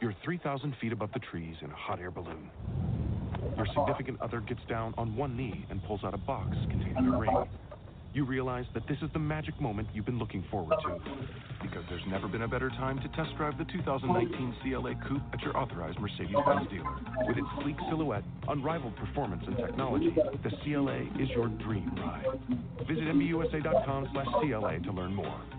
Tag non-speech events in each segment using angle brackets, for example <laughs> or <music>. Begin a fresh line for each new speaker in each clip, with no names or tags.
You're 3,000 feet above the trees in a hot air balloon. Your significant other gets down on one knee and pulls out a box containing a ring. You realize that this is the magic moment you've been looking forward to. Because there's never been a better time to test drive the 2019 CLA Coupe at your authorized Mercedes-Benz dealer. With its sleek silhouette, unrivaled performance, and technology, the CLA is your dream ride. Visit MBUSA.com slash CLA to learn more.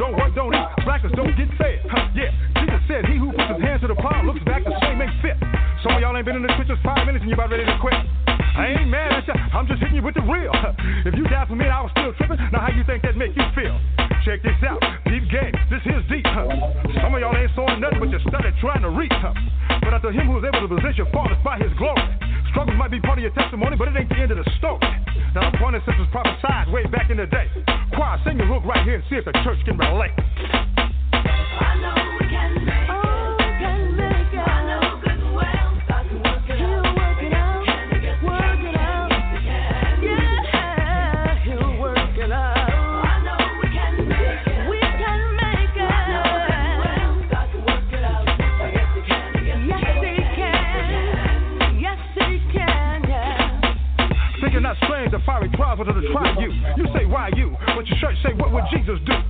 Don't work don't eat. Blackers don't get fed. Huh, yeah, Jesus said, He who puts his hands to the plow looks back the same ain't fit. Some of y'all ain't been in the trenches five minutes and you're about ready to quit. I ain't mad at you. I'm just hitting you with the real. If you down for me I was still tripping, now how you think that make you feel? Check this out, deep game. This here's deep. Some of y'all ain't sawing nothing, but you started trying to reach. Huh? But after him who's able to position fathers by his glory. Struggles might be part of your testimony, but it ain't the end of the story. Now, the point is, this was prophesied way back in the day. Choir, sing your hook right here and see if the church can relate.
I know
trials were to try you. You say, why you? But your church say, what would Jesus do?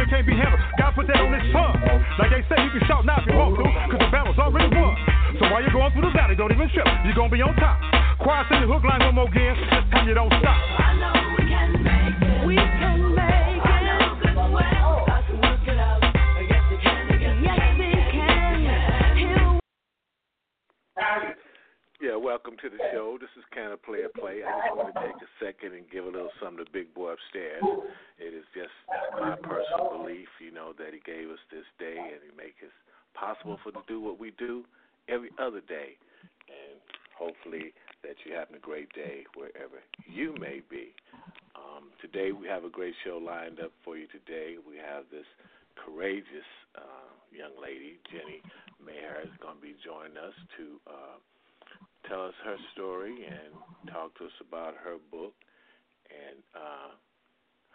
that can't be handled. God put that on his tongue. Like they say, you can shout now if you want to, cause the battle's already won. So while you're going through the valley, don't even trip. You're gonna be on top. Choir, sing the hook line one more again. This time you don't stop.
I know we can make it. We can make it. It. Yes, He can. Yes, He can.
Yeah, welcome to the show. This is play a play. I just want to take a second and give a little something to Big Boy upstairs. It is just my personal belief, you know, that he gave us this day and he make it possible for to do what we do every other day. And hopefully that you're having a great day wherever you may be. Um, today we have a great show lined up for you today. We have this courageous uh, young lady, Jenny Maher, is going to be joining us to uh, tell us her story and talk to us about her book and uh,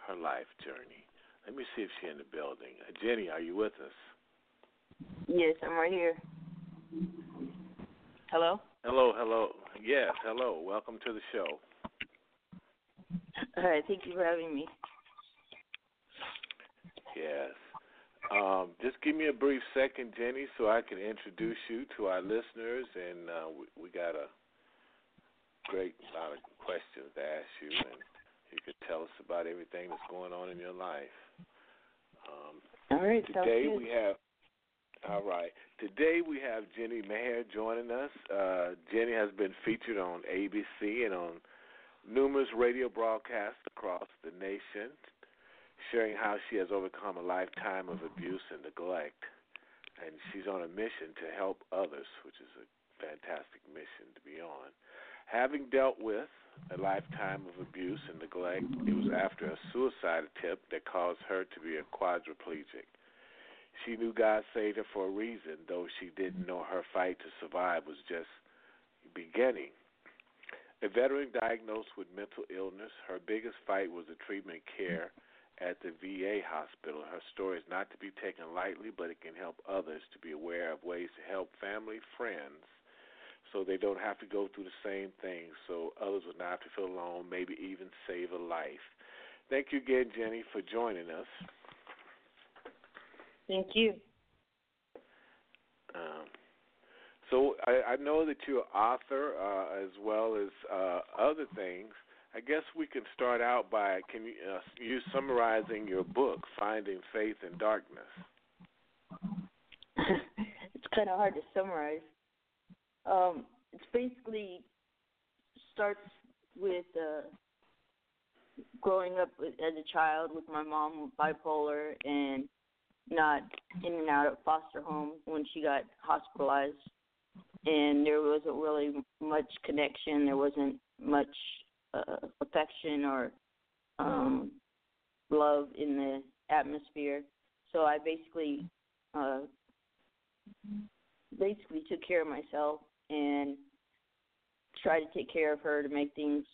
her life journey. Let me see if she's in the building. Uh, Jenny, are you with us?
Yes, I'm right here. Hello?
Hello, hello. Yes, hello. Welcome to the show.
All right, thank you for having me.
Yes. Um, just give me a brief second, Jenny, so I can introduce you to our listeners. And uh, we, we got a great lot of questions to ask you, and you can tell us about everything that's going on in your life. Um,
All right,
today we have. All right. Today we have Jenny Maher joining us. Uh, Jenny has been featured on ABC and on numerous radio broadcasts across the nation, sharing how she has overcome a lifetime of abuse and neglect. And she's on a mission to help others, which is a fantastic mission to be on. Having dealt with a lifetime of abuse and neglect, it was after a suicide attempt that caused her to be a quadriplegic. She knew God saved her for a reason, though she didn't know her fight to survive was just beginning. A veteran diagnosed with mental illness, her biggest fight was the treatment care at the VA hospital. Her story is not to be taken lightly, but it can help others to be aware of ways to help family, friends, so they don't have to go through the same thing, so others will not have to feel alone, maybe even save a life. Thank you again, Jenny, for joining us.
Thank you.
So I, I know that you're an author uh, as well as uh, other things. I guess we can start out by can you uh, you summarizing your book, Finding Faith in Darkness. <laughs>
it's kind of hard to summarize. Um, it's basically starts with uh, growing up as a child with my mom bipolar and not in and out of foster home when she got hospitalized and there wasn't really much connection there wasn't much uh, affection or um love in the atmosphere so i basically uh basically took care of myself and tried to take care of her to make things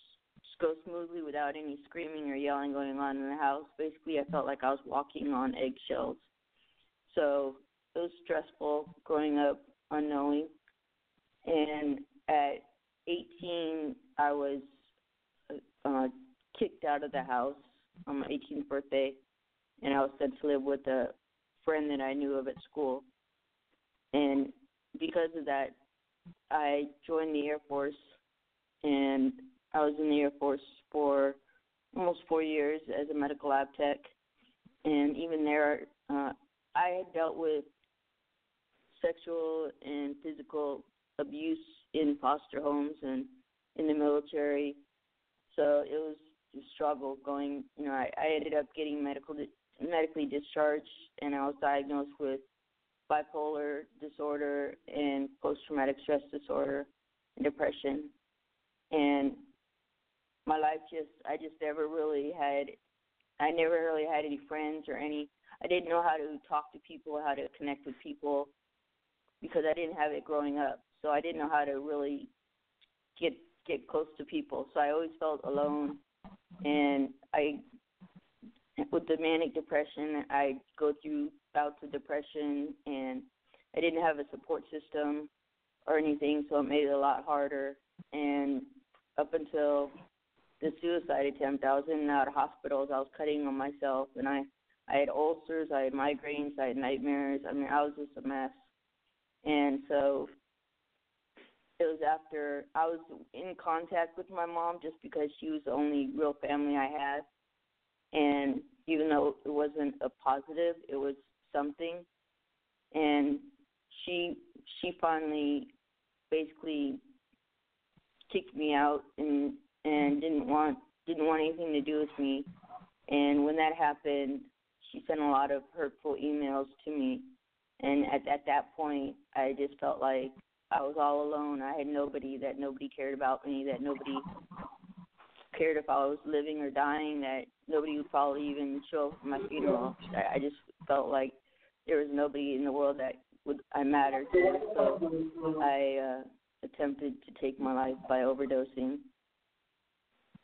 go smoothly without any screaming or yelling going on in the house. Basically, I felt like I was walking on eggshells. So it was stressful growing up unknowing. And at 18, I was uh, kicked out of the house on my 18th birthday, and I was sent to live with a friend that I knew of at school. And because of that, I joined the Air Force, and I was in the Air Force for almost four years as a medical lab tech. And even there, uh, I had dealt with sexual and physical abuse in foster homes and in the military. So it was a struggle going. You know, I, I ended up getting medical medically discharged, and I was diagnosed with bipolar disorder and post traumatic stress disorder and depression. And my life just I just never really had I never really had any friends or any I didn't know how to talk to people, how to connect with people because I didn't have it growing up. So I didn't know how to really get get close to people. So I always felt alone and I with the manic depression, I go through bouts of depression and I didn't have a support system or anything, so it made it a lot harder. And up until the suicide attempt, I was in and out of hospitals. I was cutting on myself, and I I had ulcers, I had migraines, I had nightmares. I mean, I was just a mess. And so it was after I was in contact with my mom just because she was the only real family I had. And even though it wasn't a positive, it was something. And she she finally basically kicked me out and and didn't want didn't want anything to do with me. And when that happened, she sent a lot of hurtful emails to me. And at at that point, I just felt like I was all alone. I had nobody that nobody cared about me, that nobody cared if I was living or dying, that nobody would probably even show up for my funeral. I, I just felt like there was nobody in the world that would I mattered to. So I uh, attempted to take my life by overdosing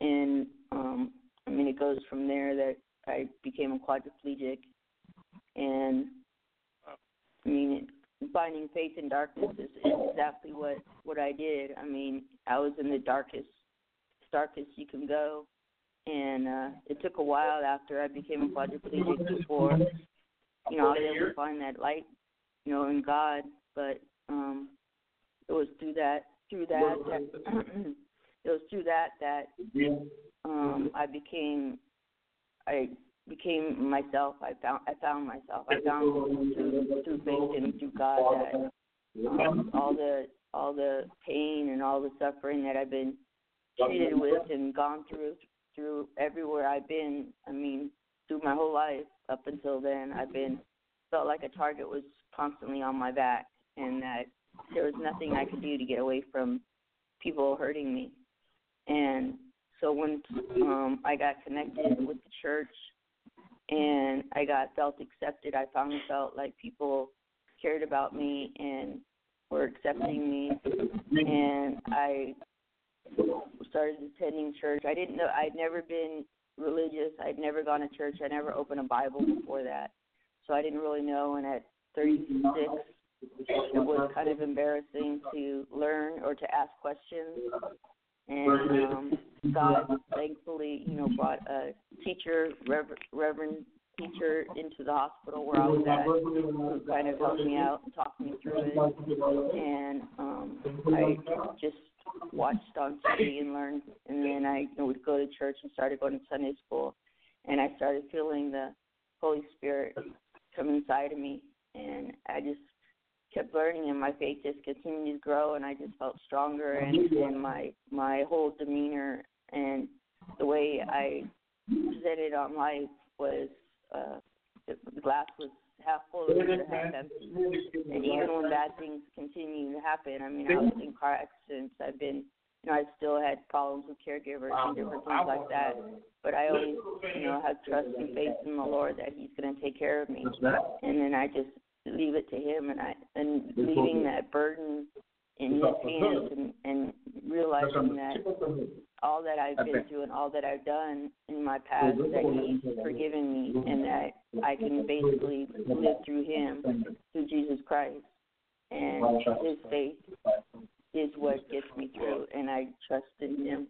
and um I mean it goes from there that I became a quadriplegic and I mean finding faith in darkness is, is exactly what what I did. I mean I was in the darkest darkest you can go. And uh it took a while after I became a quadriplegic before you know I was able to find that light you know in God. But um it was through that through that, that <clears throat> it was through that that um I became I became myself. I found I found myself. I found through through faith and through God that um, all the all the pain and all the suffering that I've been treated with and gone through through everywhere I've been. I mean, through my whole life up until then, I've been felt like a target was constantly on my back, and that there was nothing I could do to get away from people hurting me. And so when um I got connected with the church and I got felt accepted, I finally felt like people cared about me and were accepting me and I started attending church. I didn't know I'd never been religious. I'd never gone to church. I never opened a Bible before that. So I didn't really know and at 36 it was kind of embarrassing to learn or to ask questions and um, God thankfully, you know, brought a teacher, Reverend, Reverend teacher into the hospital where I was at, who kind of helped me out and talked me through it. And um, I just watched on TV and learned, and then I would go to church and started going to Sunday school, and I started feeling the Holy Spirit come inside of me, and I just kept learning, and my faith just continued to grow, and I just felt stronger, and, and my my whole demeanor and the way I presented on life was uh, the glass was half full instead of half empty. And even when bad things continue to happen, I mean, I was in car accidents. I've been, you know, I still had problems with caregivers and different things like that. But I always, you know, have trust and faith in the Lord that He's going to take care of me. And then I just leave it to Him, and I and leaving that burden in His hands, and and realizing that all that I've been through and all that I've done in my past that He's forgiven me and that I can basically live through Him, through Jesus Christ. And His faith is what gets me through, and I trust in Him.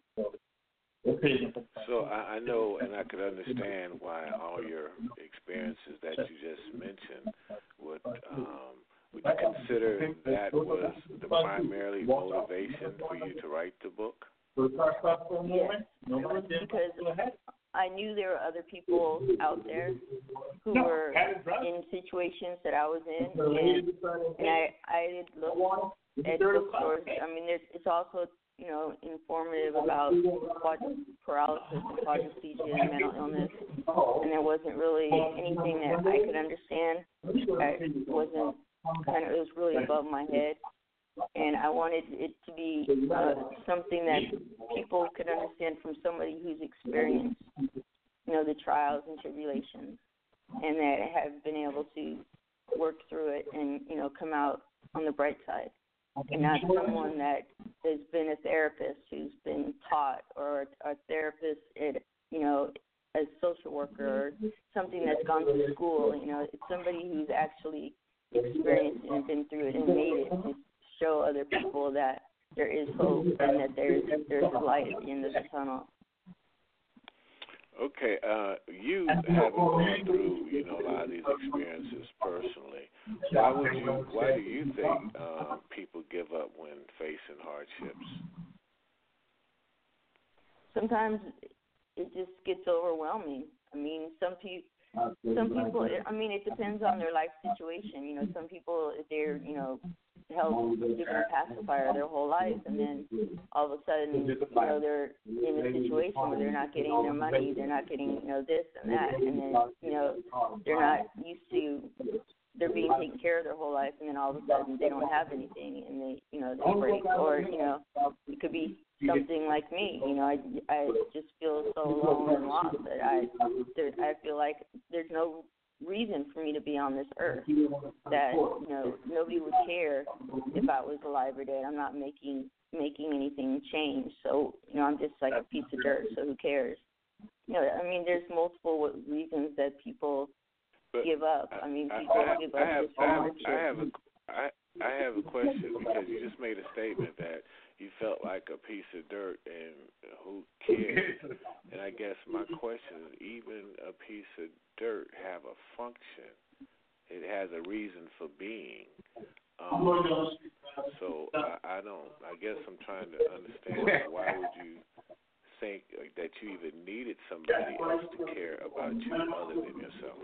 So I, I know, and I could understand why all your experiences that you just mentioned would. Um, would you consider that was the primarily motivation for you to write the book?
Yes, because I knew there were other people out there who were in situations that I was in, and, and I I did look at bookstores. I mean, there's it's also you know informative about quad- paralysis and quadriplegia and mental illness, and there wasn't really anything that I could understand. I wasn't kind of it was really above my head. And I wanted it to be uh, something that people could understand from somebody who's experienced, you know, the trials and tribulations, and that have been able to work through it and you know come out on the bright side, and not someone that has been a therapist who's been taught or a therapist at you know a social worker or something that's gone to school. You know, it's somebody who's actually experienced and been through it and made it to show other people that there is hope and that there's there's light at the end of the tunnel.
Okay, uh, you haven't gone through, you know, a lot of these experiences personally. Why would you? Why do you think uh, people give up when facing hardships?
Sometimes it just gets overwhelming. I mean, some people. Some people, eh, I mean, it depends on their life situation. You know, some people, they're, you know, held different pacifier their whole life, and then all of a sudden, you know, they're in a situation where they're not getting their money, they're not getting, you know, this and that, and then, you know, they're not used to, they're being taken care of their whole life, and then all of a sudden they don't have anything, and they, you know, they break, or you know, it could be something like me. You know, I I just feel so alone and lost that I there, I feel like there's no reason for me to be on this earth. That you know nobody would care if I was alive or dead. I'm not making making anything change. So you know I'm just like a piece of dirt. So who cares? You know, I mean, there's multiple reasons that people
But
give up. I mean, people
I,
give
I
up
have,
just
I have. I have a, I, I have a question because you just made a statement that you felt like a piece of dirt and who cares? <laughs> And I guess my question is, even a piece of dirt have a function. It has a reason for being. Um, so I, I don't. I guess I'm trying to understand why would you think that you even needed somebody else to care about you other than yourself?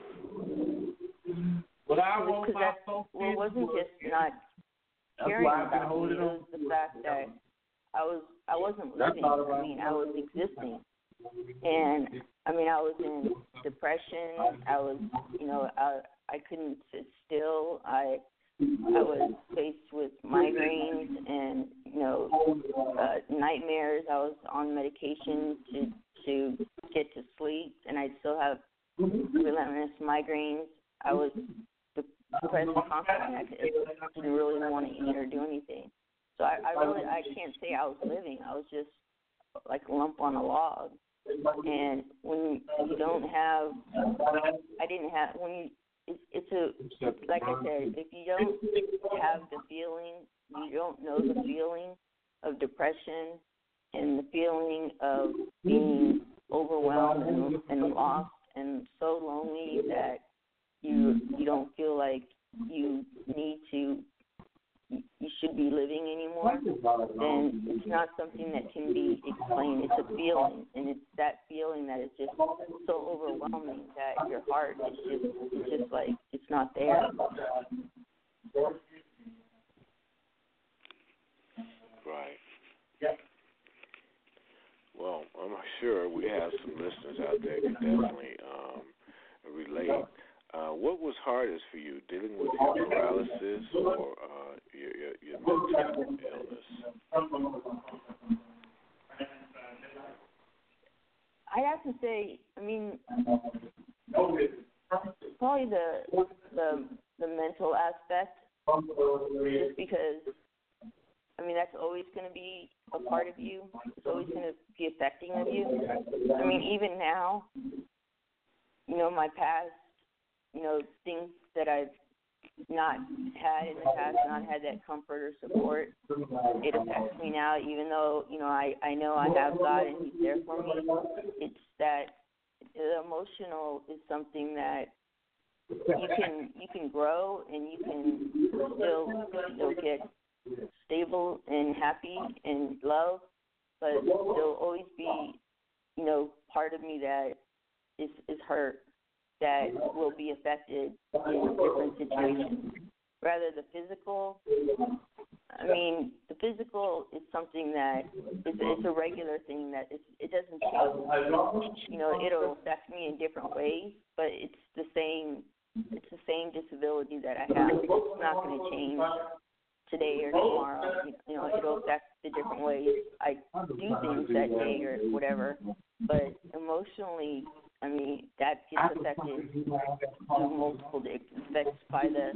because that well, it wasn't just not caring about me. It was the fact that I was I wasn't living. I mean, I was existing, and I mean, I was in depression. I was, you know, I I couldn't sit still. I I was faced with migraines and you know uh, nightmares. I was on medication to to get to sleep, and I still have relentless migraines. I was depressed constantly. I didn't really want to eat or do anything. So I, I really I can't say I was living. I was just like a lump on a log. And when you don't have, I didn't have when you. It's, it's a like I said, if you don't have the feeling, you don't know the feeling of depression and the feeling of being overwhelmed and, and lost and so lonely that you you don't feel like you need to you should be living anymore, then it's not something that can be explained. It's a feeling, and it's that feeling that is just so overwhelming that your heart is just it's just like it's not there.
Right. Well, I'm sure we have some listeners out there who definitely um, relate. Uh, what was hardest for you, dealing with your paralysis or uh, your, your, your mental illness?
I'd have to say, I mean, probably the the the mental aspect, just because. I mean, that's always going to be a part of you. It's always going to be affecting of you. I mean, even now, you know, my past, you know, things that I've not had in the past, not had that comfort or support. It affects me now, even though you know I I know I have God and He's there for me. It's that the emotional is something that you can you can grow and you can still still get stable and happy and love, but there'll always be you know part of me that is is hurt that will be affected in different situations. Rather the physical, I mean, the physical is something that it's, it's a regular thing that it's, it doesn't change. You know, it'll affect me in different ways, but it's the same. It's the same disability that I have. It's not going to change today or tomorrow. You know, it'll affect the different ways I do things that day or whatever. But emotionally, I mean, that gets affected to multiple effects by the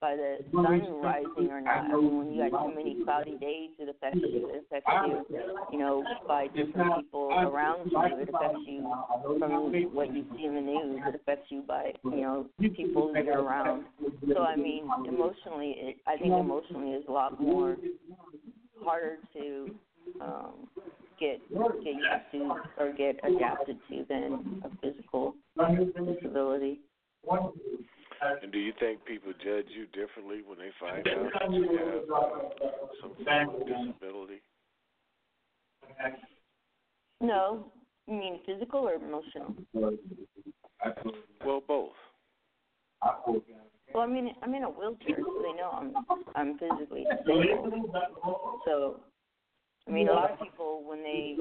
by the sun rising or not. I mean, when you got too many cloudy days, it affects you. It affects you, you know, by different people around you. It affects you from what you see in the news. It affects you by, you know, people that you're around. So I mean, emotionally, it, I think emotionally is a lot more harder to um, get get used to or get adapted to than a physical disability.
And do you think people judge you differently when they find out that you have some form of disability?
No, you mean physical or emotional?
Well, both.
Well, I mean, I'm in a wheelchair, so they know I'm I'm physically disabled. So, I mean, a lot of people when they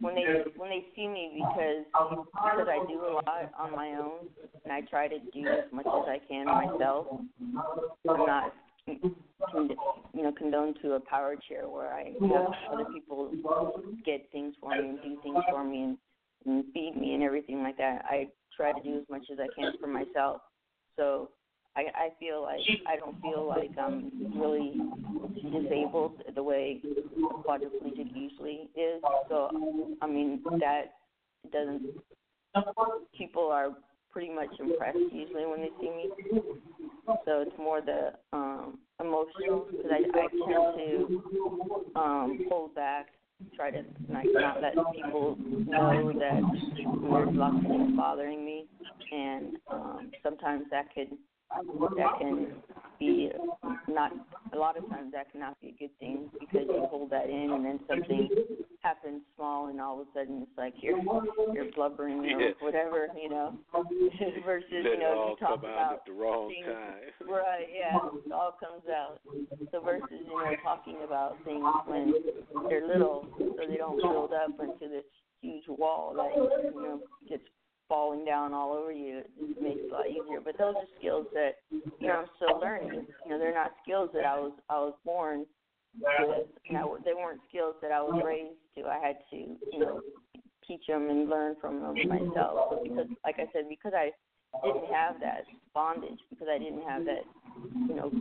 when they when they see me because because I do a lot on my own and I try to do as much as I can myself. I'm not you know condoned to a power chair where I have other people get things for me and do things for me and, and feed me and everything like that. I try to do as much as I can for myself. So I I feel like I don't feel like I'm really disabled the way quadriplegic usually is. So I mean that doesn't. People are pretty much impressed usually when they see me. So it's more the um emotional because I I tend to um hold back, try to like not let people know that there's lots of things bothering me, and um sometimes that could that can be not a lot of times that cannot be a good thing because you hold that in and then something happens small and all of a sudden it's like you're you're blubbering or
Yeah.
whatever you know <laughs> versus
Let
you know
all
you talk about
at the wrong
things
time. <laughs>
right yeah it all comes out so versus you know talking about things when they're little so they don't build up into this huge wall that you know gets falling down all over you. Makes it a lot easier. But those are skills that you know I'm still learning. You know, they're not skills that I was I was born with. You they weren't skills that I was raised to. I had to you know teach them and learn from them myself. So because, like I said, because I didn't have that bondage, because I didn't have that you know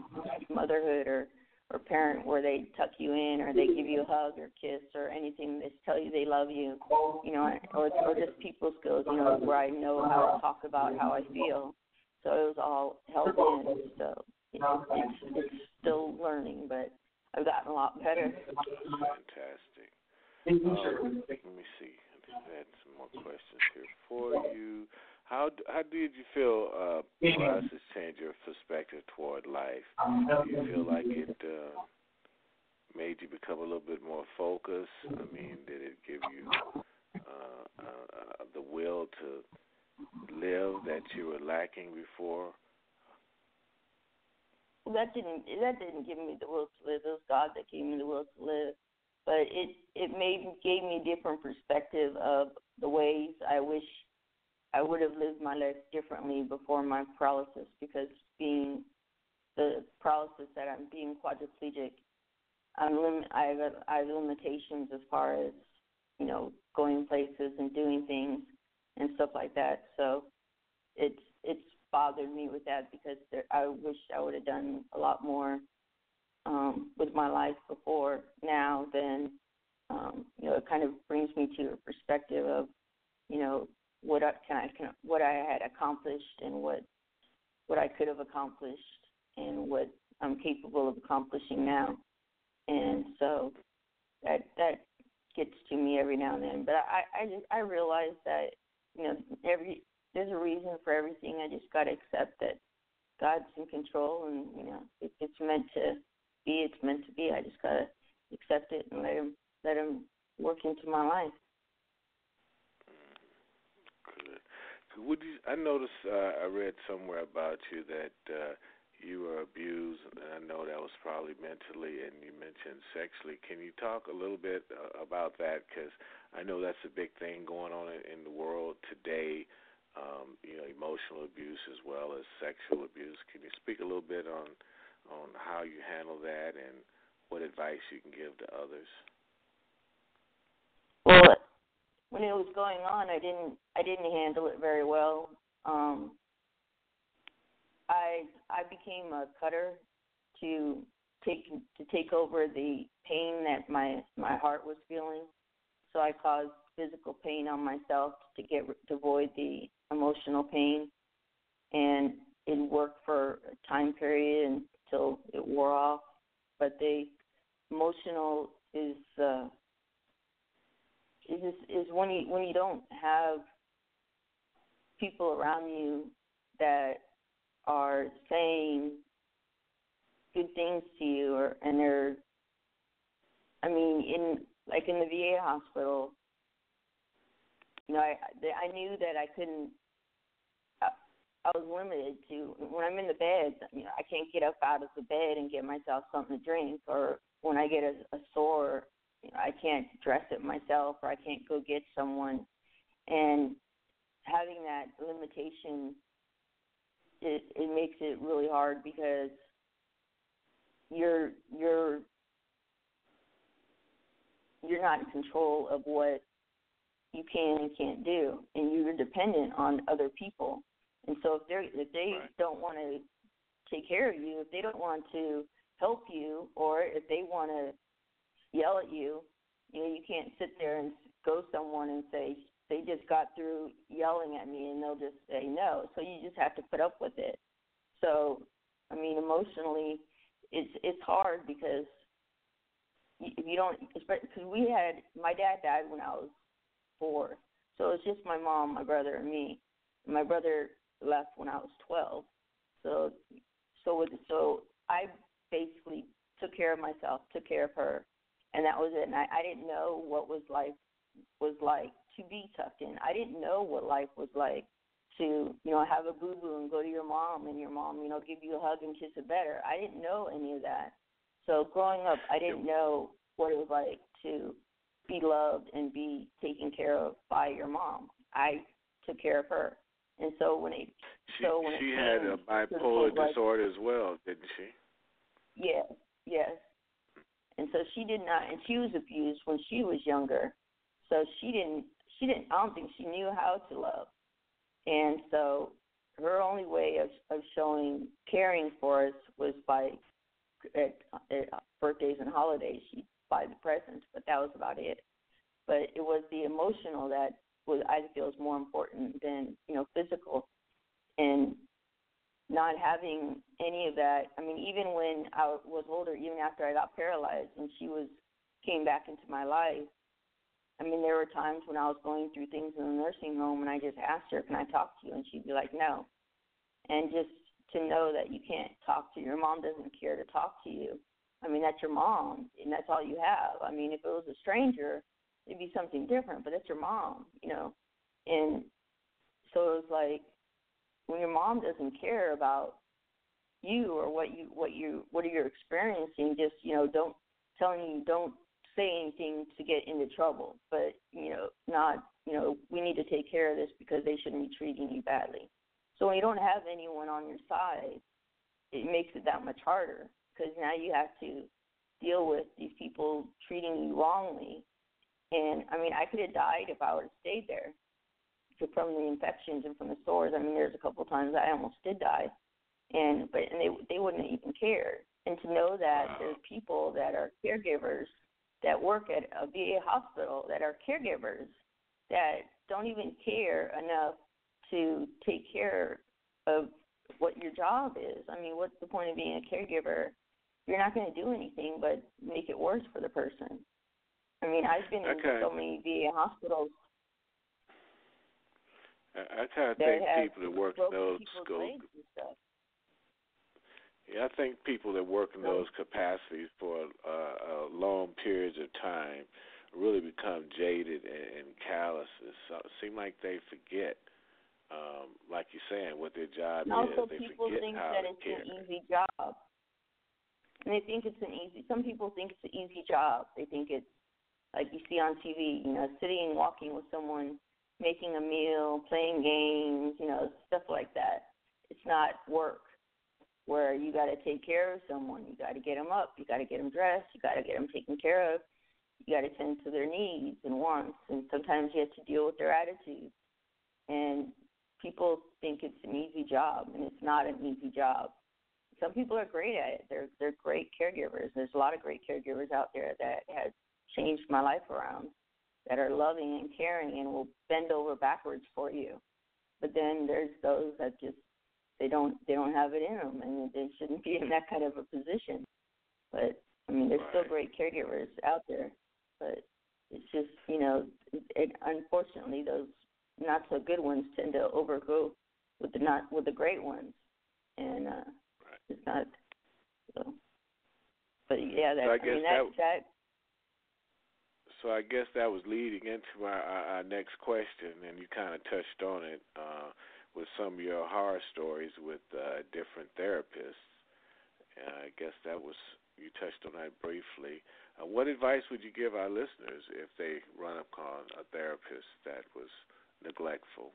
motherhood or or parent where they tuck you in or they give you a hug or kiss or anything they tell you they love you you know or or just people skills you know where i know how to talk about how i feel so it was all held in so it, it's it's still learning but i've gotten a lot better
Fantastic. Um, let me see. I think I had some more questions here for you. How how did you feel uh, paralysis change your perspective toward life? Do you feel like it uh, made you become a little bit more focused? I mean, did it give you uh, uh, uh, the will to live that you were lacking before?
Well, that didn't that didn't give me the will to live. It was God that gave me the will to live. But it it made gave me a different perspective of the ways I wish I would have lived my life differently before my paralysis because being the paralysis that I'm being quadriplegic, I'm lim- I have I have limitations as far as you know going places and doing things and stuff like that. So it's it's bothered me with that because there, I wish I would have done a lot more um, with my life before now. Then um, you know it kind of brings me to a perspective of you know what I can I can what I had accomplished and what what I could have accomplished and what I'm capable of accomplishing now. And so that that gets to me every now and then. But I I just I realize that you know every there's a reason for everything. I just got to accept that God's in control, and you know it's meant to be, it's meant to be. I just got to accept it and let him let him work into my life.
Good. So Would you? I noticed. Uh, I read somewhere about you that uh, you were abused, and I know that was probably mentally, and you mentioned sexually. Can you talk a little bit uh, about that? Because I know that's a big thing going on in, the world today. Um, you know, emotional abuse as well as sexual abuse. Can you speak a little bit on on how you handle that and what advice you can give to others?
When it was going on, I didn't I didn't handle it very well. Um, I I became a cutter to take to take over the pain that my my heart was feeling. So I caused physical pain on myself to get to avoid the emotional pain, and it worked for a time period until it wore off. But the emotional is uh, is is when you when you don't have people around you that are saying good things to you or and they're I mean in like in the VA hospital you know I I knew that I couldn't I, I was limited to when I'm in the bed you know I can't get up out of the bed and get myself something to drink or when I get a, a sore you know, I can't dress it myself or I can't go get someone and having that limitation it it makes it really hard because you're you're you're not in control of what you can and can't do and you're dependent on other people and so if they if they
Right.
don't want to take care of you if they don't want to help you or if they want to yell at you. You know you can't sit there and go someone and say they just got through yelling at me and they'll just say no. So you just have to put up with it. So i mean emotionally it's it's hard because if you don't because we had my dad died when i was four. So it's just my mom my brother and me. My brother left when i was twelve. So so with so i basically took care of myself took care of her and that was it and i i didn't know what was life was like to be tucked in. I didn't know what life was like to, you know, have a boo boo and go to your mom and your mom, you know, give you a hug and kiss it better. I didn't know any of that. So growing up, I didn't know what it was like to be loved and be taken care of by your mom. I took care of her. And so when it
She
so when it
she
came
had a bipolar
point, like,
disorder as well, didn't she?
Yes, yes. And so she did not, and she was abused when she was younger. So she didn't, she didn't. I don't think she knew how to love. And so her only way of of showing caring for us was by at, at birthdays and holidays. She'd buy the presents, but that was about it. But it was the emotional that was I feel is more important than you know physical. And not having any of that. I mean, even when I was older, even after I got paralyzed and she was came back into my life, I mean, there were times when I was going through things in the nursing home, and I just asked her, "Can I talk to you?" and she'd be like, "No." And just to know that you can't talk to your mom doesn't care to talk to you. I mean, that's your mom, and that's all you have. I mean, if it was a stranger, it'd be something different, but that's your mom, you know. And so it was like when your mom doesn't care about you or what you what you what are you experiencing, just you know, don't telling you don't say anything to get into trouble, but you know, not you know, we need to take care of this because they shouldn't be treating you badly. So when you don't have anyone on your side, it makes it that much harder because now you have to deal with these people treating you wrongly. And I mean, I could have died if I would have stayed there from the infections and from the sores. I mean, there's a couple of times I almost did die, and but and they they wouldn't even care. And to know that
Wow.
there's people that are caregivers that work at a VA hospital that are caregivers that don't even care enough to take care of what your job is. I mean, what's the point of being a caregiver? You're not going to do anything but make it worse for the person. I mean, I've been
Okay.
in so many VA hospitals
I, I kind of
that
think people that work in those schools.
and.
Yeah, I think people that work in those capacities for uh, uh, long periods of time really become jaded and, and callous. It so- seem like they forget, um, like you're saying, what their job
is. Also.
They
people
forget
think
how
that it's
care.
an easy job, and they think it's an easy. Some people think it's an easy job. They think it's like you see on TV, you know, sitting and walking with someone, making a meal, playing games, you know, stuff like that. It's not work where you got to take care of someone. You got to get them up. You got to get them dressed. You got to get them taken care of. You got to tend to their needs and wants, and sometimes you have to deal with their attitudes. And people think it's an easy job, and it's not an easy job. Some people are great at it. They're they're great caregivers. There's a lot of great caregivers out there that has changed my life around, that are loving and caring and will bend over backwards for you. But then there's those that just they don't they don't have it in them, and they shouldn't be in that kind of a position. But I mean, there's still great caregivers out there, but it's just you know, it, it, unfortunately those not so good ones tend to overgo with the not with the great ones, and uh,
Right.
it's not so. But yeah, that
So I
I,
guess
mean that
that-
that
So I guess that was leading into our, our, our next question, and you kind of touched on it uh, with some of your horror stories with uh, different therapists. Uh, I guess that was you touched on that briefly. Uh, what advice would you give our listeners if they run upon a therapist that was neglectful?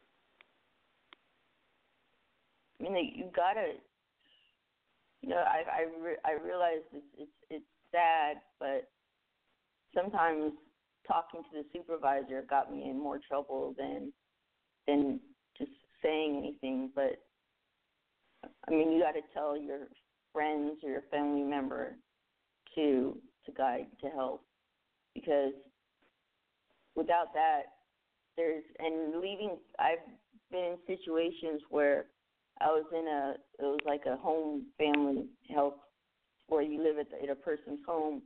I mean, you gotta, you know, I I re- I realize it's it's it's sad, but sometimes talking to the supervisor got me in more trouble than than just saying anything. But I mean, you got to tell your friends or your family member to to guide to help because without that, there's and leaving. I've been in situations where I was in a it was like a home family help where you live at, the, at a person's home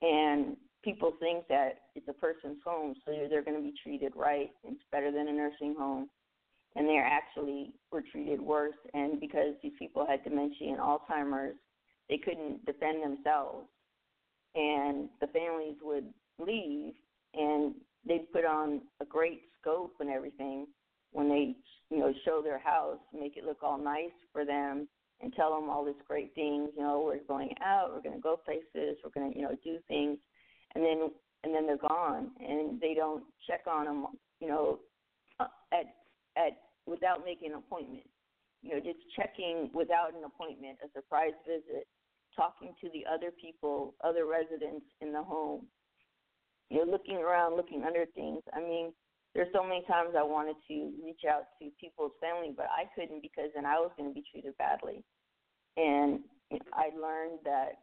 and people think that it's a person's home so they're, going to be treated right. It's better than a nursing home. And they actually were treated worse. And because these people had dementia and Alzheimer's they couldn't defend themselves. And the families would leave and they'd put on a great scope and everything when they you know show their house make it look all nice for them and tell them all these great things you know we're going out. We're going to go places. We're going to you know do things and then and then they're gone and they don't check on them you know uh, at at without making an appointment. You know just checking without an appointment a surprise visit talking to the other people other residents in the home. You know looking around looking under things. I mean there's so many times I wanted to reach out to people's family, but I couldn't because then I was going to be treated badly. And I learned that,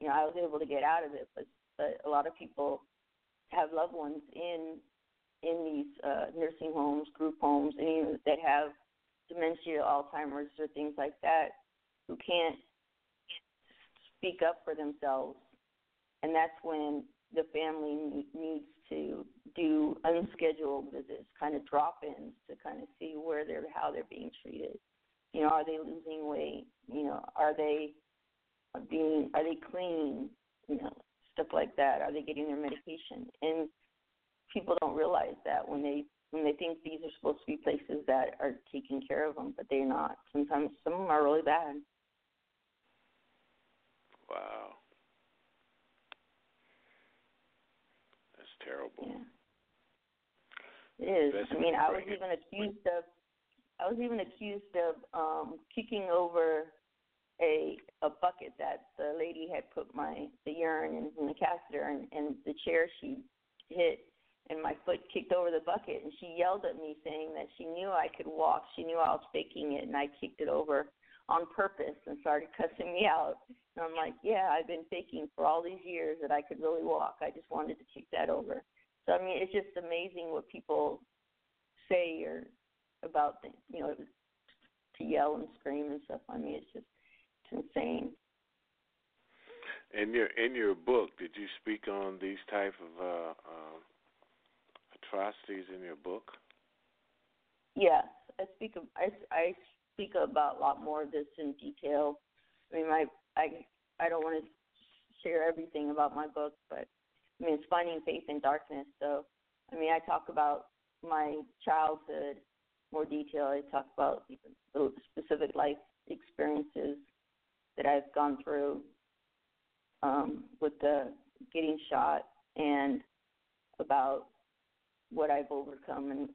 you know, I was able to get out of it, but but a lot of people have loved ones in in these uh, nursing homes, group homes, and you that have dementia, Alzheimer's, or things like that, who can't speak up for themselves, and that's when the family needs to do unscheduled visits, kind of drop-ins to kind of see where they're how they're being treated. You know, are they losing weight? You know, are they being are they clean? You know, stuff like that. Are they getting their medication? And people don't realize that when they when they think these are supposed to be places that are taking care of them, but they're not. Sometimes some of them are really bad.
Wow. That's terrible.
Yeah. It is. I mean, I was even accused of I was even accused of um kicking over a a bucket that the lady had put my the urine in, in the catheter and, and the chair she hit and my foot kicked over the bucket and she yelled at me saying that she knew I could walk. She knew I was faking it and I kicked it over on purpose and started cussing me out. And I'm like, Yeah, I've been faking for all these years that I could really walk. I just wanted to kick that over. So I mean, it's just amazing what people say or about things, you know, to yell and scream and stuff. I mean, it's just it's insane.
In your in your book, did you speak on these type of uh, uh, atrocities in your book?
Yes, I speak. Of, I I speak about a lot more of this in detail. I mean, my I I don't want to share everything about my book, but I mean, it's finding faith in darkness. So, I mean, I talk about my childhood more detail. I talk about the specific life experiences that I've gone through um, with the getting shot and about what I've overcome and,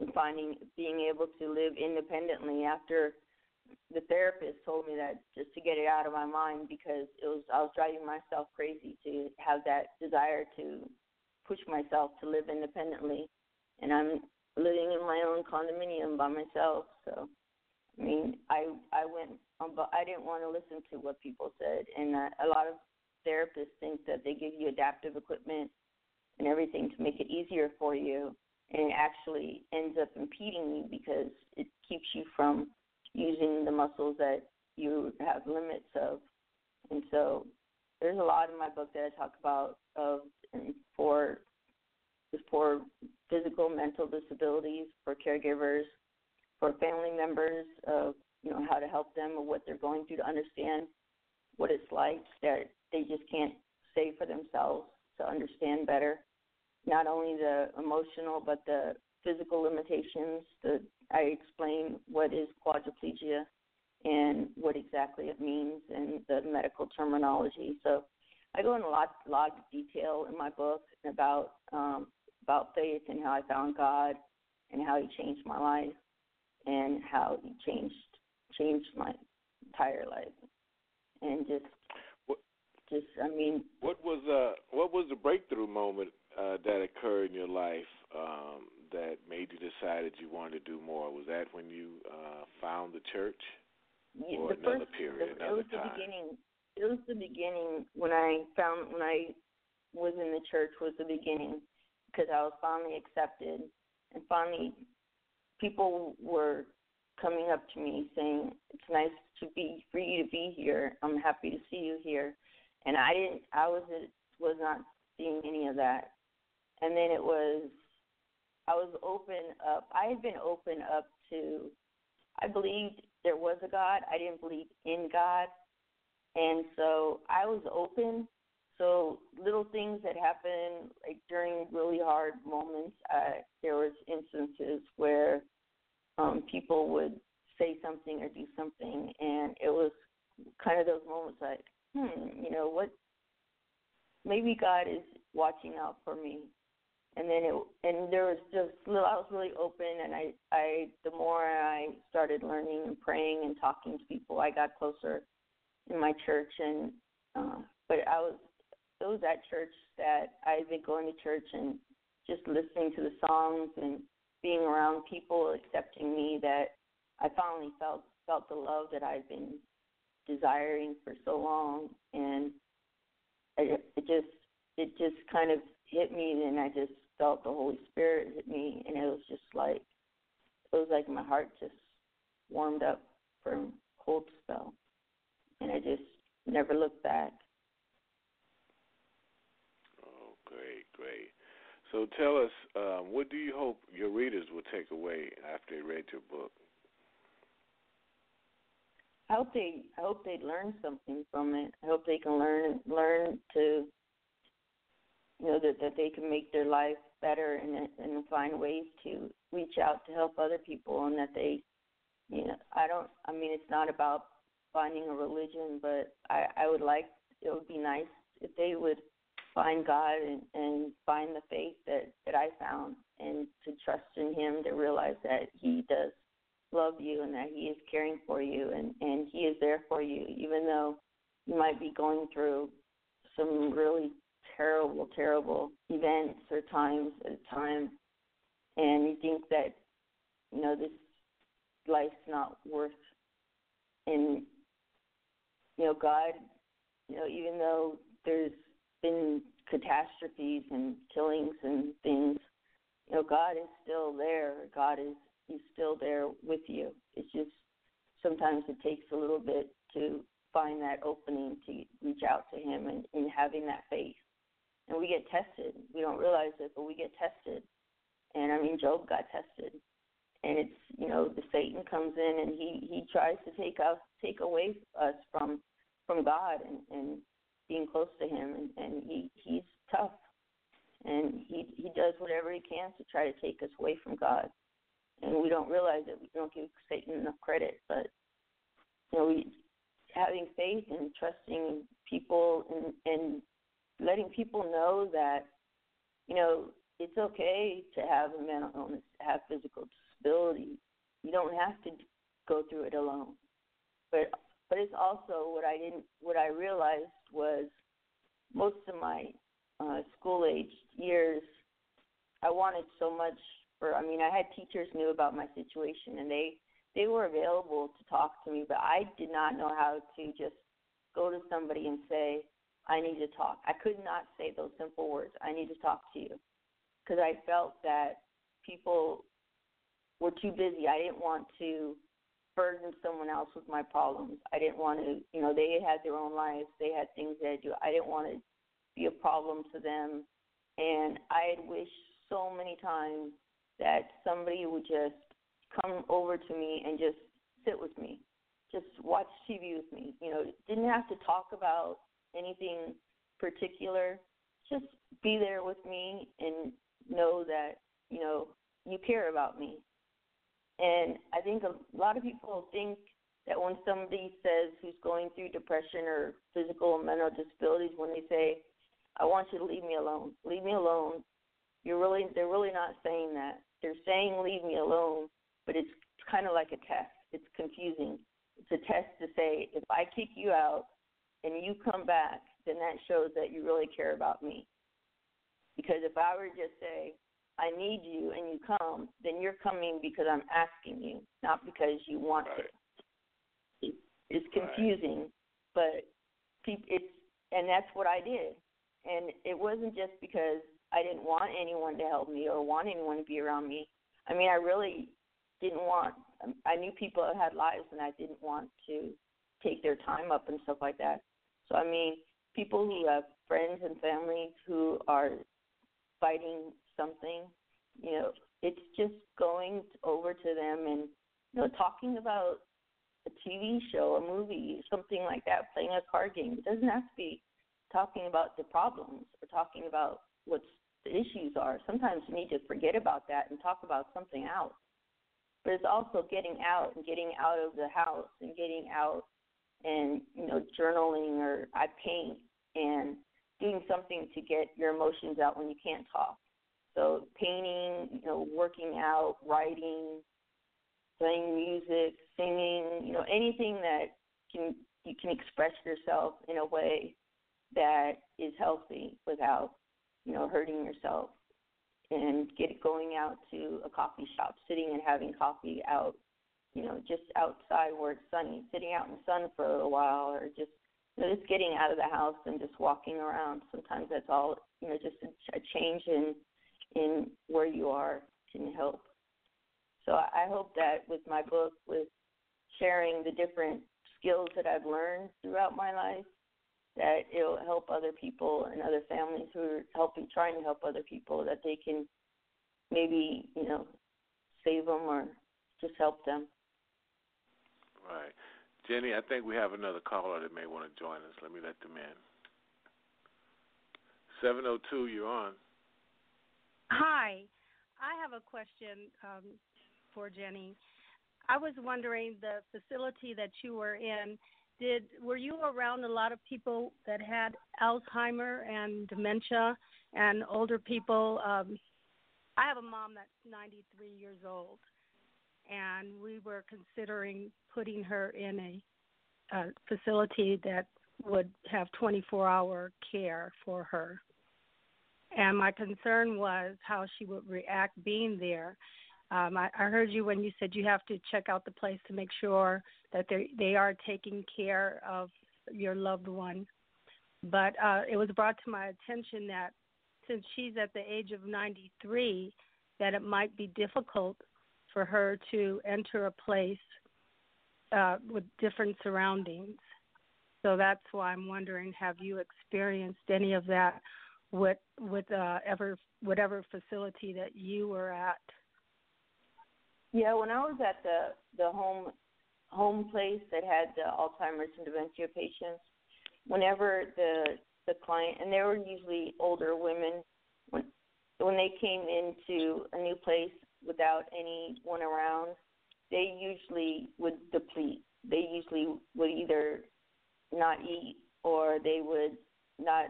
and finding being able to live independently after the therapist told me that just to get it out of my mind because it was I was driving myself crazy to have that desire to push myself to live independently. And I'm living in my own condominium by myself. So I mean I I went on but I didn't want to listen to what people said and uh, a lot of therapists think that they give you adaptive equipment and everything to make it easier for you and it actually ends up impeding you because it keeps you from using the muscles that you have limits of. And so there's a lot in my book that I talk about of for for physical, mental disabilities, for caregivers, for family members of you know how to help them or what they're going through to understand what it's like that they just can't say for themselves to understand better. Not only the emotional but the physical limitations. The I explain what is quadriplegia and what exactly it means and the medical terminology. So I go in a lot lot of detail in my book about um, about faith and how I found God and how He changed my life and how He changed changed my entire life and just
What-
just I mean
What was uh what was the breakthrough moment uh, that occurred in your life um, that made you decide that you wanted to do more? Was that when you uh, found the church?
Yeah,
Or
the
another
first,
period,
the,
another
it was
time.
the beginning. It was the beginning when I found when I was in the church was the beginning because I was finally accepted and finally people were coming up to me saying it's nice to be for you to be here. I'm happy to see you here, and I didn't. I was was not seeing any of that, and then it was. I was open up. I had been open up to I believed there was a God. I didn't believe in God. And so I was open. So little things that happen like during really hard moments, uh, there was instances where um, people would say something or do something, and it was kind of those moments like, hmm, you know what? Maybe God is watching out for me and then it and there was just little I was really open and I I the more I started learning and praying and talking to people I got closer in my church and uh but I was it was at church that I've been going to church and just listening to the songs and being around people accepting me that I finally felt felt the love that I've been desiring for so long and it, it just it just kind of hit me and I just felt the Holy Spirit hit me and it was just like it was like my heart just warmed up from cold spell. And I just never looked back.
So tell us, um, what do you hope your readers will take away after they read your book?
I hope they I hope they learn something from it. I hope they can learn learn to you know that that they can make their life better and and find ways to reach out to help other people and that they you know I don't I mean it's not about finding a religion but I I would like it would be nice if they would find God and and find the faith that that I found and to trust in him to realize that he does love you and that he is caring for you and and he is there for you even though you might be going through some really terrible, terrible events or times at a time, and you think that you know this life's not worth. And you know, God, you know, even though there's been catastrophes and killings and things, you know, God is still there. God is He's still there with you. It's just sometimes it takes a little bit to find that opening to reach out to Him and, and having that faith and we get tested. We don't realize it, but we get tested. And I mean, Job got tested, and it's you know the Satan comes in and he he tries to take us take away us from from God and and being close to Him, and and he he's tough, and he he does whatever he can to try to take us away from God, and we don't realize it. We don't give Satan enough credit, but you know we having faith and trusting people and and letting people know that you know it's okay to have a mental illness, to have physical disability. You don't have to go through it alone. But but it's also what I didn't what I realized was most of my uh, school age years, I wanted so much for. I mean, I had teachers knew about my situation and they they were available to talk to me, but I did not know how to just go to somebody and say, I need to talk. I could not say those simple words. I need to talk to you because I felt that people were too busy. I didn't want to burden someone else with my problems. I didn't want to, you know, they had their own lives. They had things had to do. I didn't want to be a problem to them. And I had wished so many times that somebody would just come over to me and just sit with me, just watch TV with me. You know, didn't have to talk about anything particular, just be there with me and know that, you know, you care about me. And I think a lot of people think that when somebody says who's going through depression or physical or mental disabilities, when they say, I want you to leave me alone, leave me alone, you're really they're really not saying that. They're saying leave me alone, but it's kind of like a test. It's confusing. It's a test to say if I kick you out, and you come back, then that shows that you really care about me. Because if I were to just say, I need you and you come, then you're coming because I'm asking you, not because you want
right.
to. It's confusing, right. but it's and that's what I did. And it wasn't just because I didn't want anyone to help me or want anyone to be around me. I mean, I really didn't want. Um, I knew people that had lives, and I didn't want to take their time up and stuff like that. So I mean, people who have friends and families who are fighting something, you know, it's just going over to them and you know talking about a TV show, a movie, something like that, playing a card game. It doesn't have to be talking about the problems or talking about what the issues are. Sometimes you need to forget about that and talk about something else. But it's also getting out and getting out of the house and getting out and you know journaling or I paint and doing something to get your emotions out when you can't talk. So painting, you know, working out, writing, playing music, singing, you know, anything that can you can express yourself in a way that is healthy without, you know, hurting yourself. And get going out to a coffee shop, sitting and having coffee out you know, just outside where it's sunny, sitting out in the sun for a little while, or just you know, just getting out of the house and just walking around. Sometimes that's all. You know, just a, a change in in where you are can help. So I hope that with my book, with sharing the different skills that I've learned throughout my life, that it'll help other people and other families who are helping, trying to help other people, that they can maybe you know save them or just help them.
Right. Jenny, I think we have another caller that may want to join us. Let me let them in. 702, you're on.
Hi, I have a question um, for Jenny. I was wondering the facility that you were in. Did were you around a lot of people that had Alzheimer and dementia and older people? Um, I have a mom that's 93 years old, and we were considering putting her in a, a facility that would have 24-hour care for her. And my concern was how she would react being there. Um, I, I heard you when you said you have to check out the place to make sure that they they are taking care of your loved one. But uh, it was brought to my attention that since she's at the age of 93, that it might be difficult for her to enter a place uh, with different surroundings. So that's why I'm wondering: Have you experienced any of that with with uh, ever whatever facility that you were at?
Yeah, when I was at the the home home place that had the Alzheimer's and dementia patients, whenever the the client and they were usually older women when when they came into a new place without anyone around, they usually would deplete. They usually would either not eat or they would not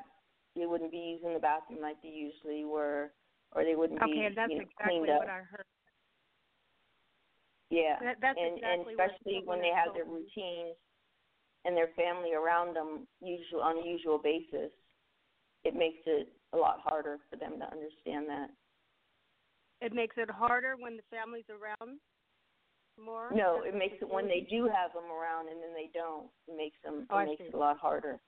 they wouldn't be using the bathroom like they usually were or they wouldn't
Okay,
be
and that's
you know,
exactly
cleaned up.
what I heard.
Yeah.
That, that's
and
exactly
and especially when they have their
told
routines and their family around them usual on a usual basis, it makes it a lot harder for them to understand that.
It makes it harder when the family's around more.
No, it makes it when they do have them around and then they don't. It makes them
Oh, I
it makes
see.
it a lot harder.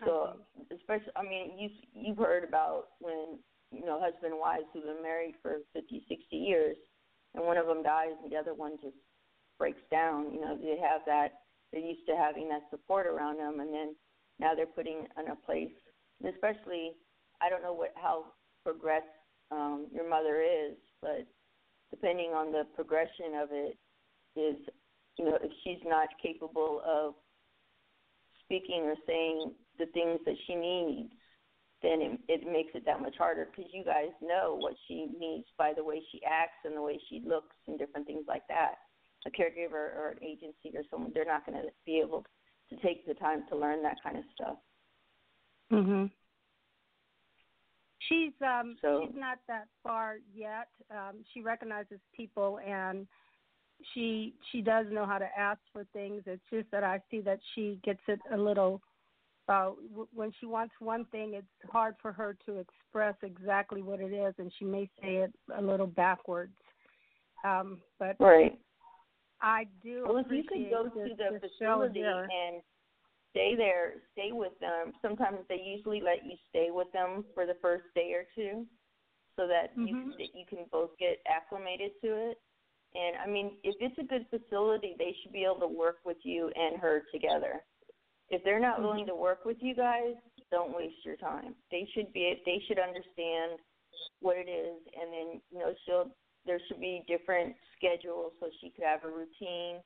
So especially, I mean, you you've heard about when you know husband and wives who've been married for fifty, sixty years, and one of them dies and the other one just breaks down. You know, they have that. They're used to having that support around them, and then now they're putting in a place. And especially, I don't know what how progressed um, your mother is, but depending on the progression of it, is you know if she's not capable of speaking or saying the things that she needs, then it, it makes it that much harder because you guys know what she needs by the way she acts and the way she looks and different things like that. A caregiver or an agency or someone, they're not going to be able to take the time to learn that kind of stuff.
Mhm. She's um
So-
she's not that far yet. Um she recognizes people and she she does know how to ask for things. It's just that I see that she gets it a little uh w- when she wants one thing it's hard for her to express exactly what it is and she may say it a little backwards. Um but
Right.
I do
Well, if you
appreciate
could go
this,
to the facility and stay there, stay with them. Sometimes they usually let you stay with them for the first day or two, so that you
Mhm.
that you can both get acclimated to it. And I mean, if it's a good facility, they should be able to work with you and her together. If they're not mm-hmm. willing to work with you guys, don't waste your time. They should be they should understand what it is and then, you know, she'll there should be different schedules so she could have a routine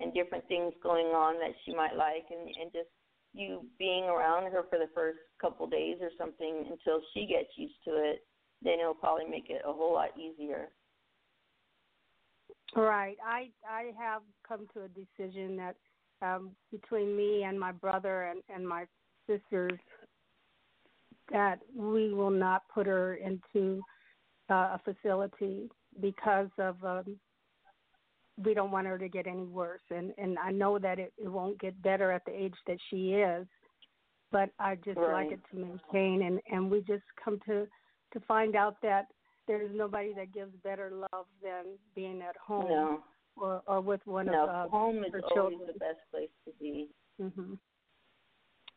and different things going on that she might like and, and just you being around her for the first couple days or something until she gets used to it, then it'll probably make it a whole lot easier.
Right. I I have come to a decision that um, between me and my brother and, and my sisters that we will not put her into uh, a facility because of um, we don't want her to get any worse. And and I know that it, it won't get better at the age that she is but I just
Right.
like it to maintain. And and we just come to to find out that there's nobody that gives better love than being at home.
No,
or or with one
no,
of uh,
home is always
children.
the best place to be.
hmm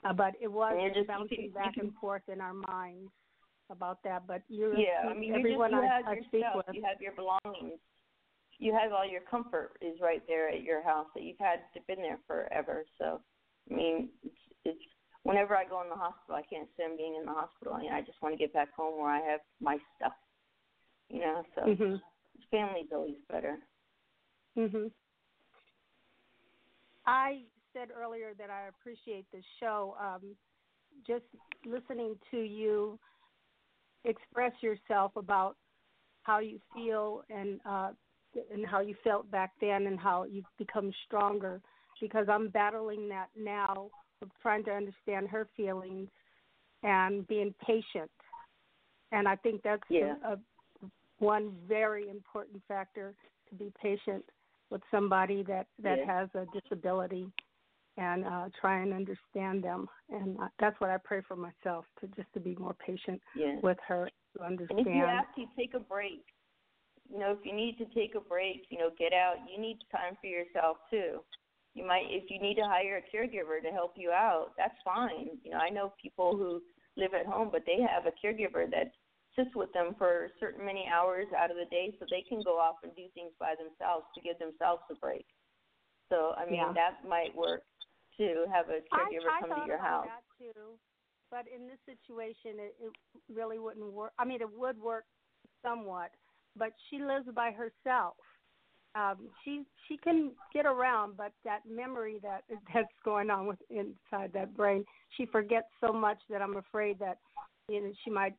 Uh, but it was
just-
bouncing
you
back
can-
and forth in our minds about that. But you're
Yeah, I mean, you
everyone
just you
I,
have
I speak with.
you have your belongings, you have all your comfort is right there at your house that you've had been there forever. So, I mean, it's, it's whenever I go in the hospital, I can't stand being in the hospital. You know, I just want to get back home where I have my stuff. You know, so
Mhm.
family's always better.
Mhm. I said earlier that I appreciate the show. Um, just listening to you express yourself about how you feel and uh, and how you felt back then and how you've become stronger. Because I'm battling that now of trying to understand her feelings and being patient. And I think that's
Yeah.
a, a, one very important factor to be patient with somebody that that
Yeah.
has a disability and uh try and understand them and uh, that's what I pray for myself to just to be more patient with her to
And if
understand.
you have to take a break, you know, if you need to take a break, you know, get out. You need time for yourself too. You might, if you need to hire a caregiver to help you out, that's fine. You know, I know people who live at home, but they have a caregiver that sits with them for certain many hours out of the day, so they can go off and do things by themselves to give themselves a break. So, I mean,
Yeah.
that might work to have a caregiver
I, I
come
thought
to your
about
house.
that too, but in this situation, it, it really wouldn't work. I mean, it would work somewhat, but she lives by herself. Um, she she can get around, but that memory that <laughs> that's going on with inside that brain, she forgets so much that I'm afraid that you know she might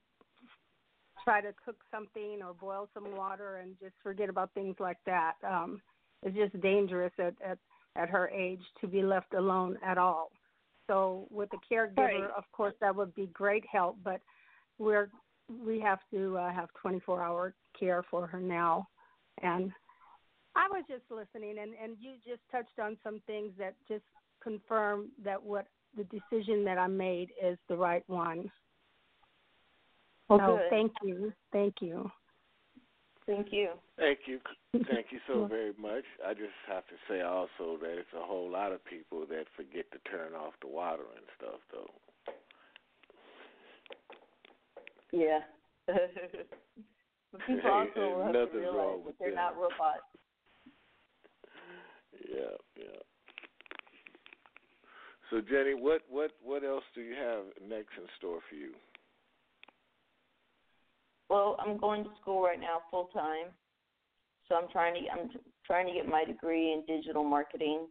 try to cook something or boil some water and just forget about things like that. Um, it's just dangerous at, at at her age to be left alone at all. So with a caregiver,
Right.
of course, that would be great help, but we're we have to uh, have 24 hour care for her now. And I was just listening, and and you just touched on some things that just confirm that what the decision that I made is the right one.
Well,
so
good.
thank you, thank you.
Thank you.
Thank you. Thank you so <laughs> very much. I just have to say also that it's a whole lot of people that forget to turn off the water and stuff, though.
Yeah. <laughs> but people
Hey,
also have to realize that they're
them.
not robots. <laughs>
Yeah, yeah. So Jenny, what what what else do you have next in store for you?
Well, I'm going to school right now full time, so I'm trying to I'm trying to get my degree in digital marketing,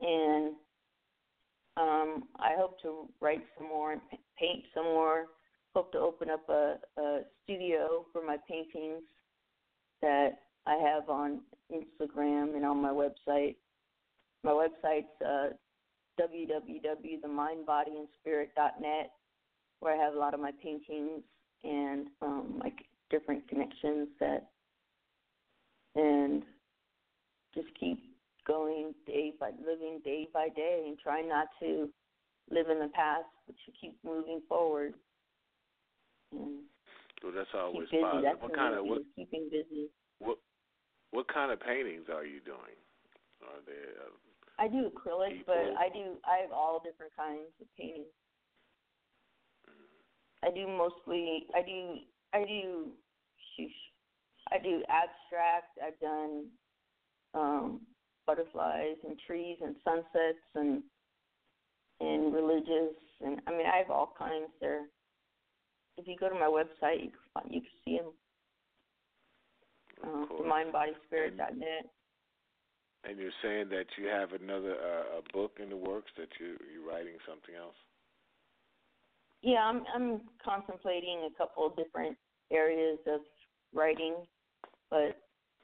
and um, I hope to write some more and paint some more. Hope to open up a, a studio for my paintings that I have on Instagram and on my website. My website's uh, www.themindbodyandspirit.net, where I have a lot of my paintings and connections that, and just keep going day by living day by day and try not to live in the past, but to keep moving forward. And
So that's
keep
always
busy.
positive.
That's
What kind of what
keeping busy.
what what kind of paintings are you doing? Are they uh,
I do acrylic, but I do I have all different kinds of painting. I do mostly I do I do sheesh. I do abstract. I've done um butterflies and trees and sunsets and and religious and I mean I have all kinds there. If you go to my website, you can find, you can see them. Uh, mindbodyspirit.net.
And you're saying that you have another uh, a book in the works that you you're writing something else.
Yeah, I'm I'm contemplating a couple of different areas of writing, but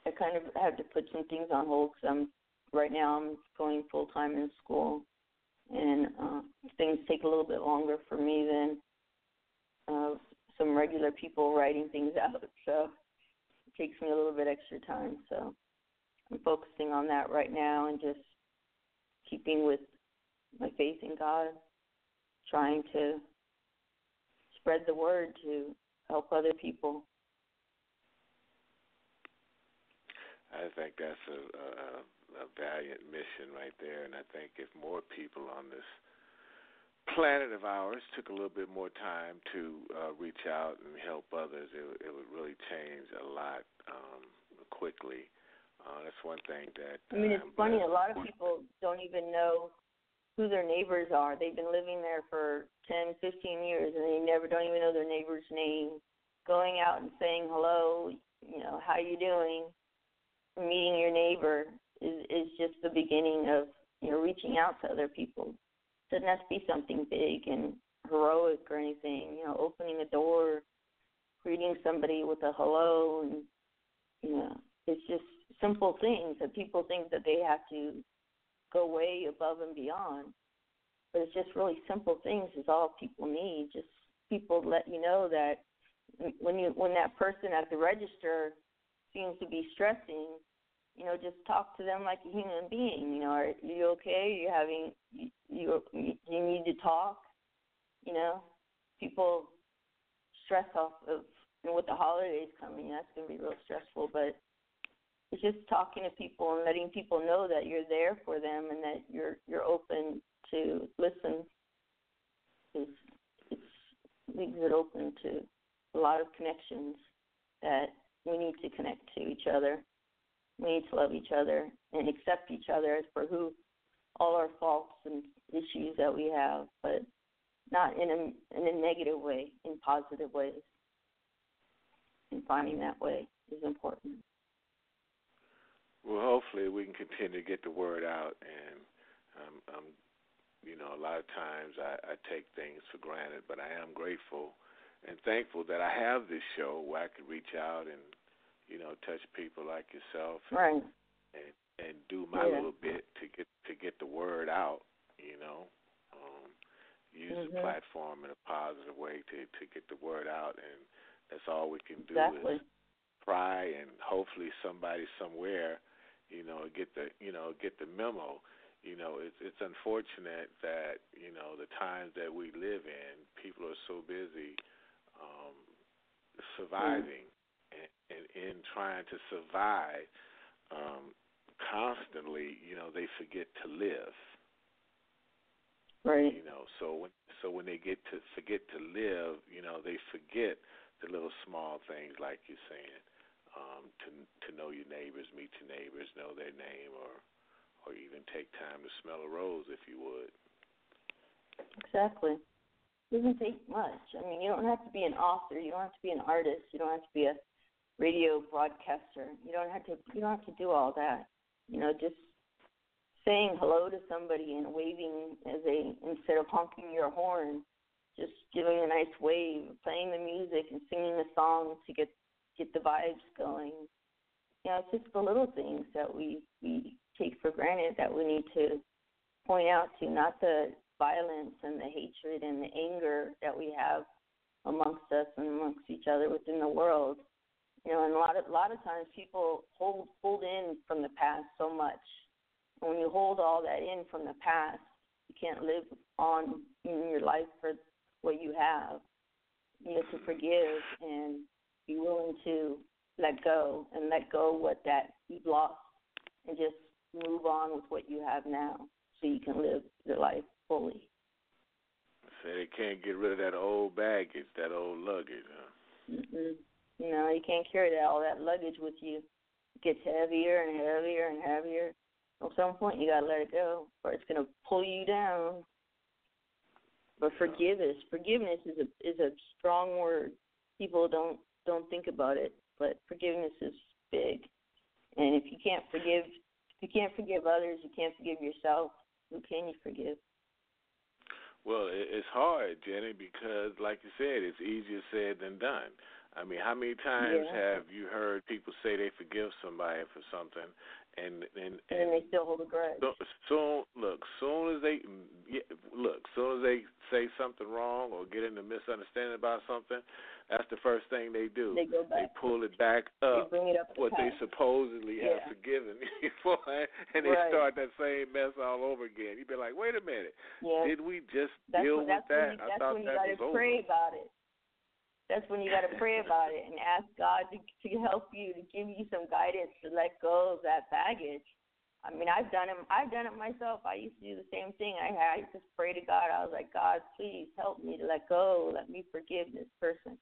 I kind of have to put some things on hold because I'm right now I'm going full time in school, and uh, things take a little bit longer for me than uh, some regular people writing things <laughs> out. So it takes me a little bit extra time. So I'm focusing on that right now and just keeping with my faith in God, trying to spread the word to help other people.
I think that's a, a, a valiant mission right there, and I think if more people on this planet of ours took a little bit more time to uh, reach out and help others, it, would- it would really change a lot um, quickly. Uh, that's one thing that
I mean, it's
I'm
funny. A lot of people don't even know who their neighbors are. They've been living there for ten, fifteen years, and they never don't even know their neighbor's name. Going out and saying hello, you know, how you doing? Meeting your neighbor is is just the beginning of you know reaching out to other people. Doesn't have to be something big and heroic or anything. You know, opening a door, greeting somebody with a hello, and you know, it's just simple things that people think that they have to go way above and beyond. But it's just really simple things is all people need. Just people let you know that when you when that person at the register seems to be stressing, you know, just talk to them like a human being. You know, are you okay? Are you having you you, you need to talk? You know, people stress off of and with the holidays coming, that's gonna be real stressful. But it's just talking to people and letting people know that you're there for them and that you're you're open to listen. It's it's leaves it open to a lot of connections that we need to connect to each other. We need to love each other and accept each other as for who all our faults and issues that we have, but not in a in a negative way, in positive ways. And finding that way is important.
Well, hopefully we can continue to get the word out, and um, um, you know, a lot of times I, I take things for granted, but I am grateful and thankful that I have this show where I can reach out and you know touch people like yourself, and,
Right.
and and do my
Yeah.
little bit to get to get the word out. You know, um, use the
Mhm.
platform in a positive way to to get the word out, and that's all we can do
Exactly.
is try and hopefully somebody somewhere, you know, get the you know get the memo. You know, it's it's unfortunate that you know the times that we live in, people are so busy um, surviving, and, and in trying to survive, um, constantly, you know, they forget to live.
Right.
You know, so when so when they get to forget to live, you know, they forget the little small things like you're saying, um, to to know your neighbors, meet your neighbors, know their name, or or even take time to smell a rose if you would.
Exactly. It doesn't take much. I mean, you don't have to be an author. You don't have to be an artist. You don't have to be a radio broadcaster. You don't have to. You don't have to do all that. You know, just saying hello to somebody and waving as a instead of honking your horn, just giving a nice wave, playing the music and singing a song to get get the vibes going. You know, it's just the little things that we we take for granted that we need to point out to, not the violence and the hatred and the anger that we have amongst us and amongst each other within the world. You know, and a lot of a lot of times people hold hold in from the past so much. And when you hold all that in from the past, you can't live on in your life for what you have. You have to forgive and be willing to let go and let go what that you've lost and just move on with what you have now so you can live your life fully.
Say they can't get rid of that old baggage, that old luggage. Huh?
Mm-mm. You know, you can't carry that all that luggage with you. It gets heavier and heavier and heavier. At some point, you gotta let it go, or it's gonna pull you down. But forgiveness, forgiveness is a is a strong word. People don't don't think about it, but forgiveness is big. And if you can't forgive, if you can't forgive others, you can't forgive yourself. Who can you forgive?
Well, it's hard, Jenny, because like you said, it's easier said than done. I mean, how many times
Yeah.
have you heard people say they forgive somebody for something, and and
And then they still hold a grudge.
So, soon, look, soon as they yeah, look, soon as they say something wrong or get into a misunderstanding about something, that's the first thing they do.
They go back.
They pull it back up.
They bring it up.
what they supposedly have forgiven <laughs> for, and they
Right.
start that same mess all over again. You'd be like, wait a minute,
Yeah.
did we just
That's
deal
when,
with
that's when
that?
you,
I
that's
thought
when you
that
gotta
was over.
pray about it. That's when you gotta pray about it and ask God to to help you to give you some guidance to let go of that baggage. I mean, I've done it. I've done it myself. I used to do the same thing. I had I just pray to God. I was like, God, please help me to let go. Let me forgive this person.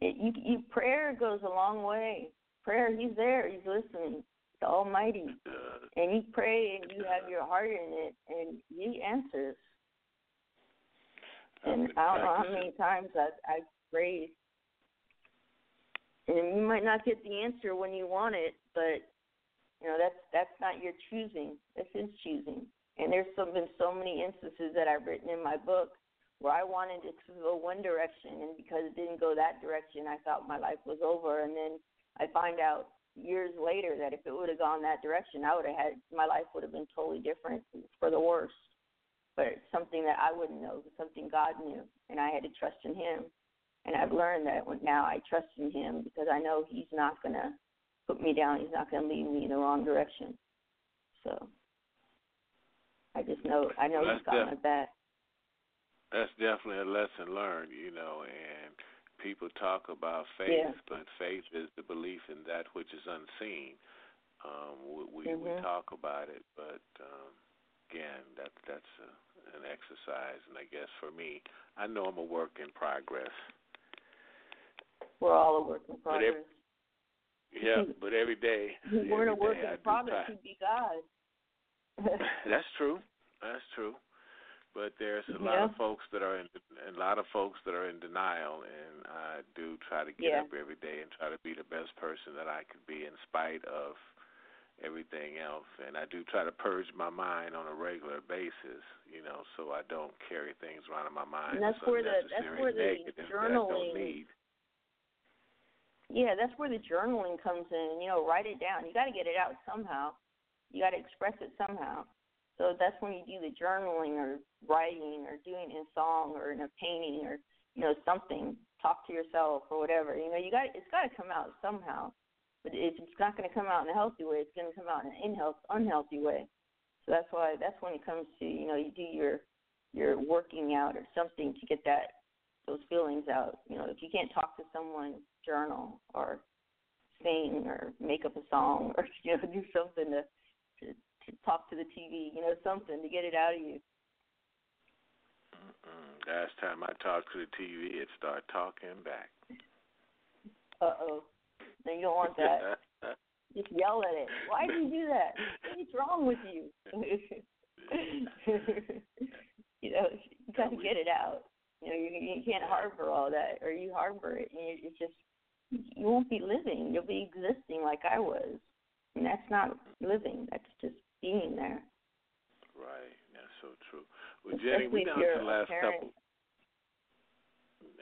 It, you, you prayer goes a long way. Prayer, He's there. He's listening. the Almighty. And you pray and you have your heart in it, and He answers. And I don't know how many times I've, I've prayed. And you might not get the answer when you want it, but you know that's that's not your choosing. That's His choosing. And there's some, been so many instances that I've written in my book where I wanted it to go one direction, and because it didn't go that direction, I thought my life was over. And then I find out years later that if it would have gone that direction, I would have had my life would have been totally different for the worse. But it's something that I wouldn't know, something God knew, and I had to trust in Him. And I've learned that when- now I trust in Him because I know He's not gonna put me down. He's not gonna lead me in the wrong direction. So I just know I know
Well,
He's got
def-
my back.
That's definitely a lesson learned, you know, and people talk about faith,
Yeah.
but faith is the belief in that which is unseen. Um, we we, we talk about it, but um, again, that that's a, an exercise, and I guess for me, I know I'm a work in progress.
We're all a work in progress.
Yeah, <laughs> but every day,
If we weren't a work in progress. He'd be God. <laughs> <laughs>
That's true. That's true. But there's a lot
Yeah.
of folks that are in a lot of folks that are in denial, and I do try to get
Yeah.
up every day and try to be the best person that I could be in spite of everything else. And I do try to purge my mind on a regular basis, you know, so I don't carry things around in my mind.
And that's where the- that's where the journaling-. Yeah, that's where the journaling comes in. You know, write it down. You got to get it out somehow. You got to express it somehow. So that's when you do the journaling or writing or doing in song or in a painting or you know something. Talk to yourself or whatever. You know, you got it's got to come out somehow. But if it's not going to come out in a healthy way, it's going to come out in an unhealth, unhealthy way. So that's why that's when it comes to you know you do your your working out or something to get that those feelings out. You know, if you can't talk to someone, journal or sing or make up a song <laughs> or you know do something to to, to talk to the TV. You know, something to get it out of you.
Mm-mm. Last time I talked to the TV, it started talking back.
Uh oh. Then you don't want that. <laughs> Just yell at it. Why do you do that? What's wrong with you? <laughs> you know, you got to get it out. You know, you you can't harbor all that, or you harbor it, and you, it's just you won't be living. You'll be existing like I was, and that's not living. That's just being there.
Right, that's so true. Well, Jenny, we
if
down to the last
parent.
couple.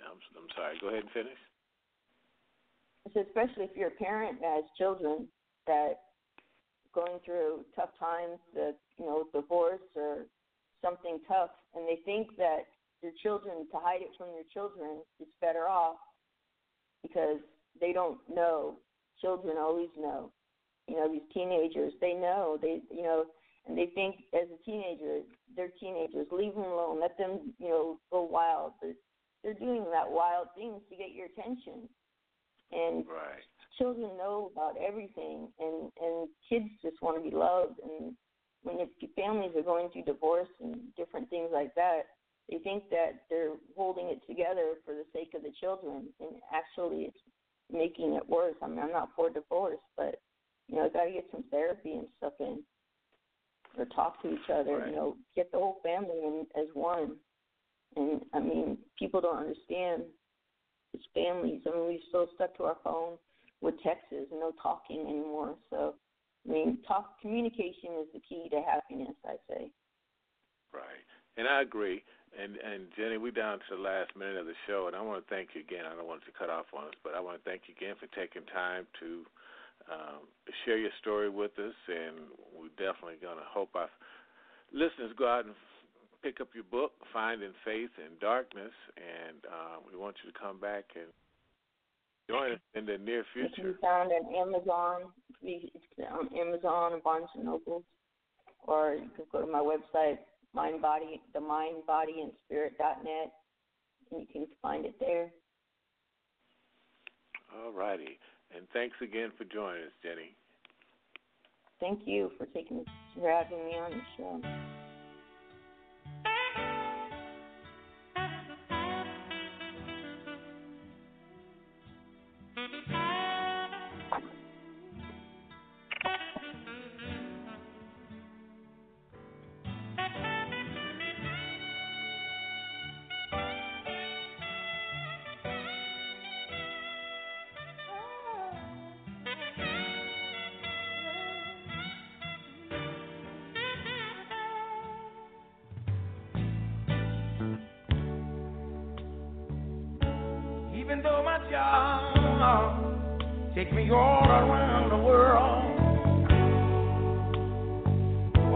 I'm, I'm sorry. Go ahead and finish.
So especially if you're a parent that has children that going through tough times, that you know, divorce or something tough, and they think that their children to hide it from their children is better off because they don't know. Children always know. You know, these teenagers, they know. They, you know, and they think as a teenager, they're teenagers. Leave them alone. Let them, you know, go wild. But they're doing that wild things to get your attention. And
Right.
children know about everything and and kids just want to be loved and when your families are going through divorce and different things like that they think that they're holding it together for the sake of the children and actually it's making it worse i mean i'm not for divorce but you know got to get some therapy and stuff in or talk to each other
Right.
you know get the whole family in as one and i mean people don't understand it's families. I mean, we're so stuck to our phone with texts and no talking anymore. So, I mean, talk communication is the key to happiness. I say.
Right. And I agree. And and Jenny, we're down to the last minute of the show, and I want to thank you again. I don't want to cut off on us, but I want to thank you again for taking time to um, share your story with us. And we're definitely going to hope our listeners go out and pick up your book, Finding Faith in Darkness, and uh, we want you to come back and join us in the near
It can
future.
be found on Amazon. Can on Amazon and Barnes and Noble, or you can go to my website, Mind Body, the Mind Body and Spirit dot net, and you can find it there.
All righty. And thanks again for joining us, Jenny.
Thank you for taking the for having me on the show.
Take me all around the world.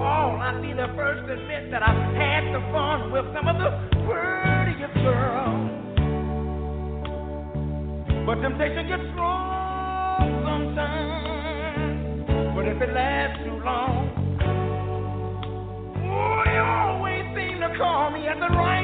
Oh, I'd be the first to admit that I've had the fun with some of the prettiest girls. But temptation gets strong sometimes. But if it lasts too long, oh, you always seem to call me at the right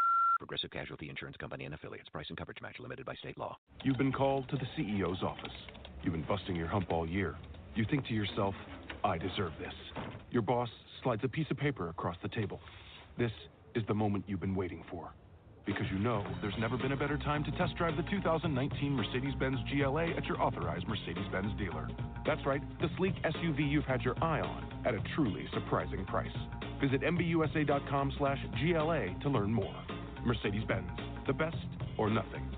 Progressive Casualty Insurance Company and affiliates. Price and coverage match limited by state law.
You've been called to the CEO's office. You've been busting your hump all year. You think to yourself, I deserve this. Your boss slides a piece of paper across the table. This is the moment you've been waiting for. Because you know there's never been a better time to test drive the 2019 Mercedes Benz GLA at your authorized Mercedes Benz dealer. That's right, the sleek SUV you've had your eye on at a truly surprising price. Visit MBUSA.com slash GLA to learn more. Mercedes Benz, the best or nothing.